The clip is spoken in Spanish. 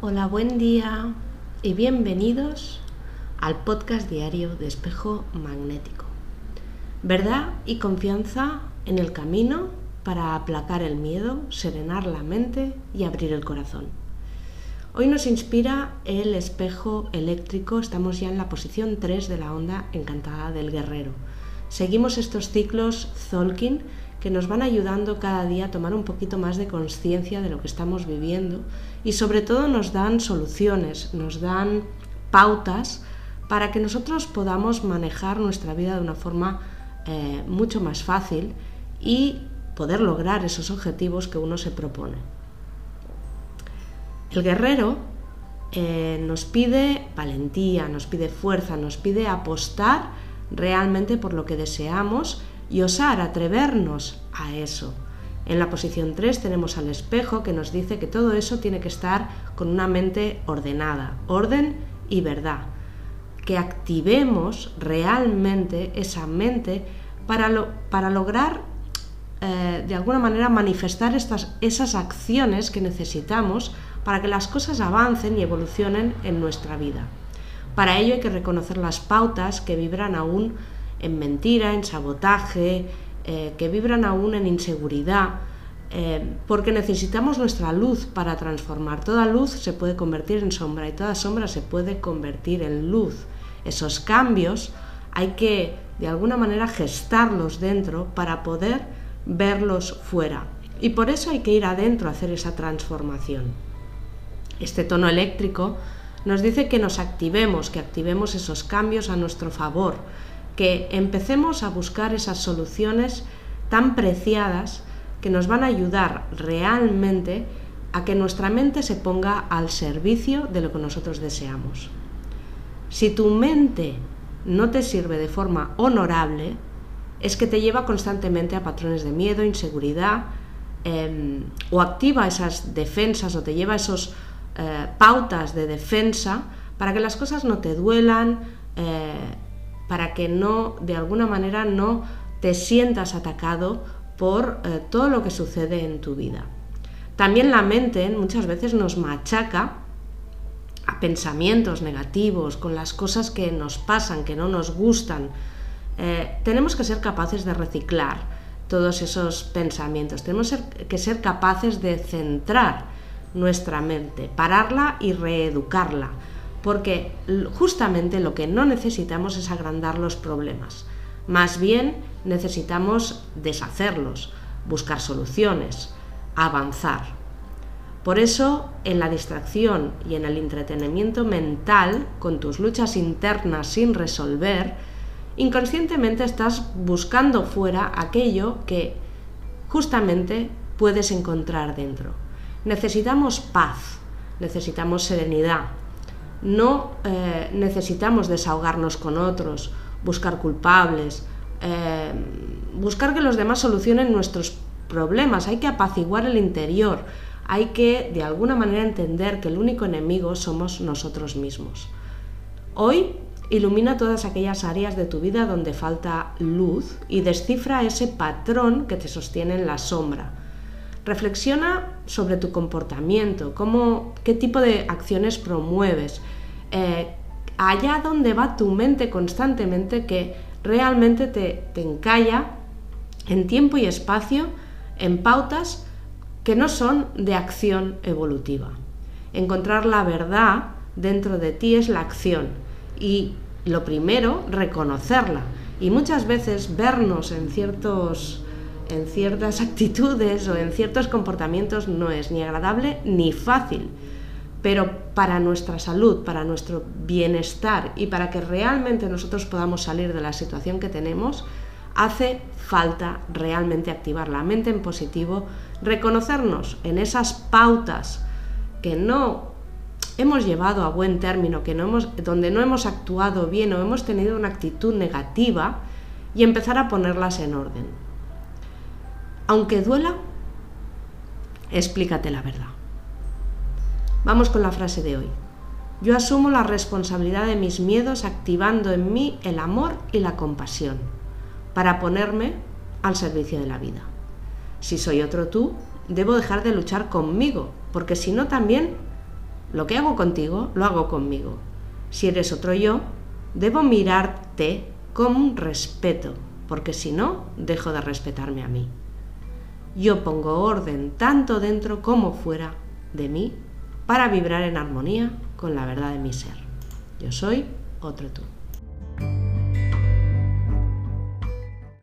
Hola, buen día y bienvenidos al podcast diario de espejo magnético. Verdad y confianza en el camino para aplacar el miedo, serenar la mente y abrir el corazón. Hoy nos inspira el espejo eléctrico, estamos ya en la posición 3 de la onda encantada del guerrero. Seguimos estos ciclos Zolkin que nos van ayudando cada día a tomar un poquito más de conciencia de lo que estamos viviendo y sobre todo nos dan soluciones, nos dan pautas para que nosotros podamos manejar nuestra vida de una forma eh, mucho más fácil y poder lograr esos objetivos que uno se propone. El guerrero eh, nos pide valentía, nos pide fuerza, nos pide apostar realmente por lo que deseamos y osar atrevernos a eso. En la posición 3 tenemos al espejo que nos dice que todo eso tiene que estar con una mente ordenada, orden y verdad. Que activemos realmente esa mente para, para lograr eh, de alguna manera manifestar estas, esas acciones que necesitamos para que las cosas avancen y evolucionen en nuestra vida. Para ello hay que reconocer las pautas que vibran aún en mentira, en sabotaje, eh, que vibran aún en inseguridad, eh, porque necesitamos nuestra luz para transformar. Toda luz se puede convertir en sombra y toda sombra se puede convertir en luz. Esos cambios hay que de alguna manera gestarlos dentro para poder verlos fuera. Y por eso hay que ir adentro a hacer esa transformación. Este tono eléctrico nos dice que nos activemos, que activemos esos cambios a nuestro favor, que empecemos a buscar esas soluciones tan preciadas que nos van a ayudar realmente a que nuestra mente se ponga al servicio de lo que nosotros deseamos. Si tu mente no te sirve de forma honorable, es que te lleva constantemente a patrones de miedo, inseguridad, em, o activa esas defensas o te lleva a esas eh, pautas de defensa para que las cosas no te duelan, eh, para que no, de alguna manera, no te sientas atacado por eh, todo lo que sucede en tu vida. También la mente muchas veces nos machaca a pensamientos negativos, con las cosas que nos pasan, que no nos gustan, eh, tenemos que ser capaces de reciclar todos esos pensamientos, tenemos que ser capaces de centrar nuestra mente, pararla y reeducarla, porque justamente lo que no necesitamos es agrandar los problemas, más bien necesitamos deshacerlos, buscar soluciones, avanzar. Por eso, en la distracción y en el entretenimiento mental, con tus luchas internas sin resolver, inconscientemente estás buscando fuera aquello que justamente puedes encontrar dentro. Necesitamos paz, necesitamos serenidad, no eh, necesitamos desahogarnos con otros, buscar culpables, eh, buscar que los demás solucionen nuestros problemas, hay que apaciguar el interior, hay que de alguna manera entender que el único enemigo somos nosotros mismos. Hoy Ilumina todas aquellas áreas de tu vida donde falta luz y descifra ese patrón que te sostiene en la sombra. Reflexiona sobre tu comportamiento, cómo, qué tipo de acciones promueves, eh, allá donde va tu mente constantemente que realmente te, te encalla en tiempo y espacio en pautas que no son de acción evolutiva. Encontrar la verdad dentro de ti es la acción y lo primero, reconocerla. Y muchas veces vernos en, ciertos, en ciertas actitudes o en ciertos comportamientos no es ni agradable ni fácil. Pero para nuestra salud, para nuestro bienestar y para que realmente nosotros podamos salir de la situación que tenemos, hace falta realmente activar la mente en positivo, reconocernos en esas pautas que no hemos llevado a buen término, que no hemos, donde no hemos actuado bien o hemos tenido una actitud negativa y empezar a ponerlas en orden. Aunque duela, explícate la verdad. Vamos con la frase de hoy. Yo asumo la responsabilidad de mis miedos activando en mí el amor y la compasión para ponerme al servicio de la vida. Si soy otro tú, debo dejar de luchar conmigo, porque si no también lo que hago contigo lo hago conmigo. Si eres otro yo, debo mirarte con respeto, porque si no, dejo de respetarme a mí. Yo pongo orden tanto dentro como fuera de mí para vibrar en armonía con la verdad de mi ser. Yo soy otro tú.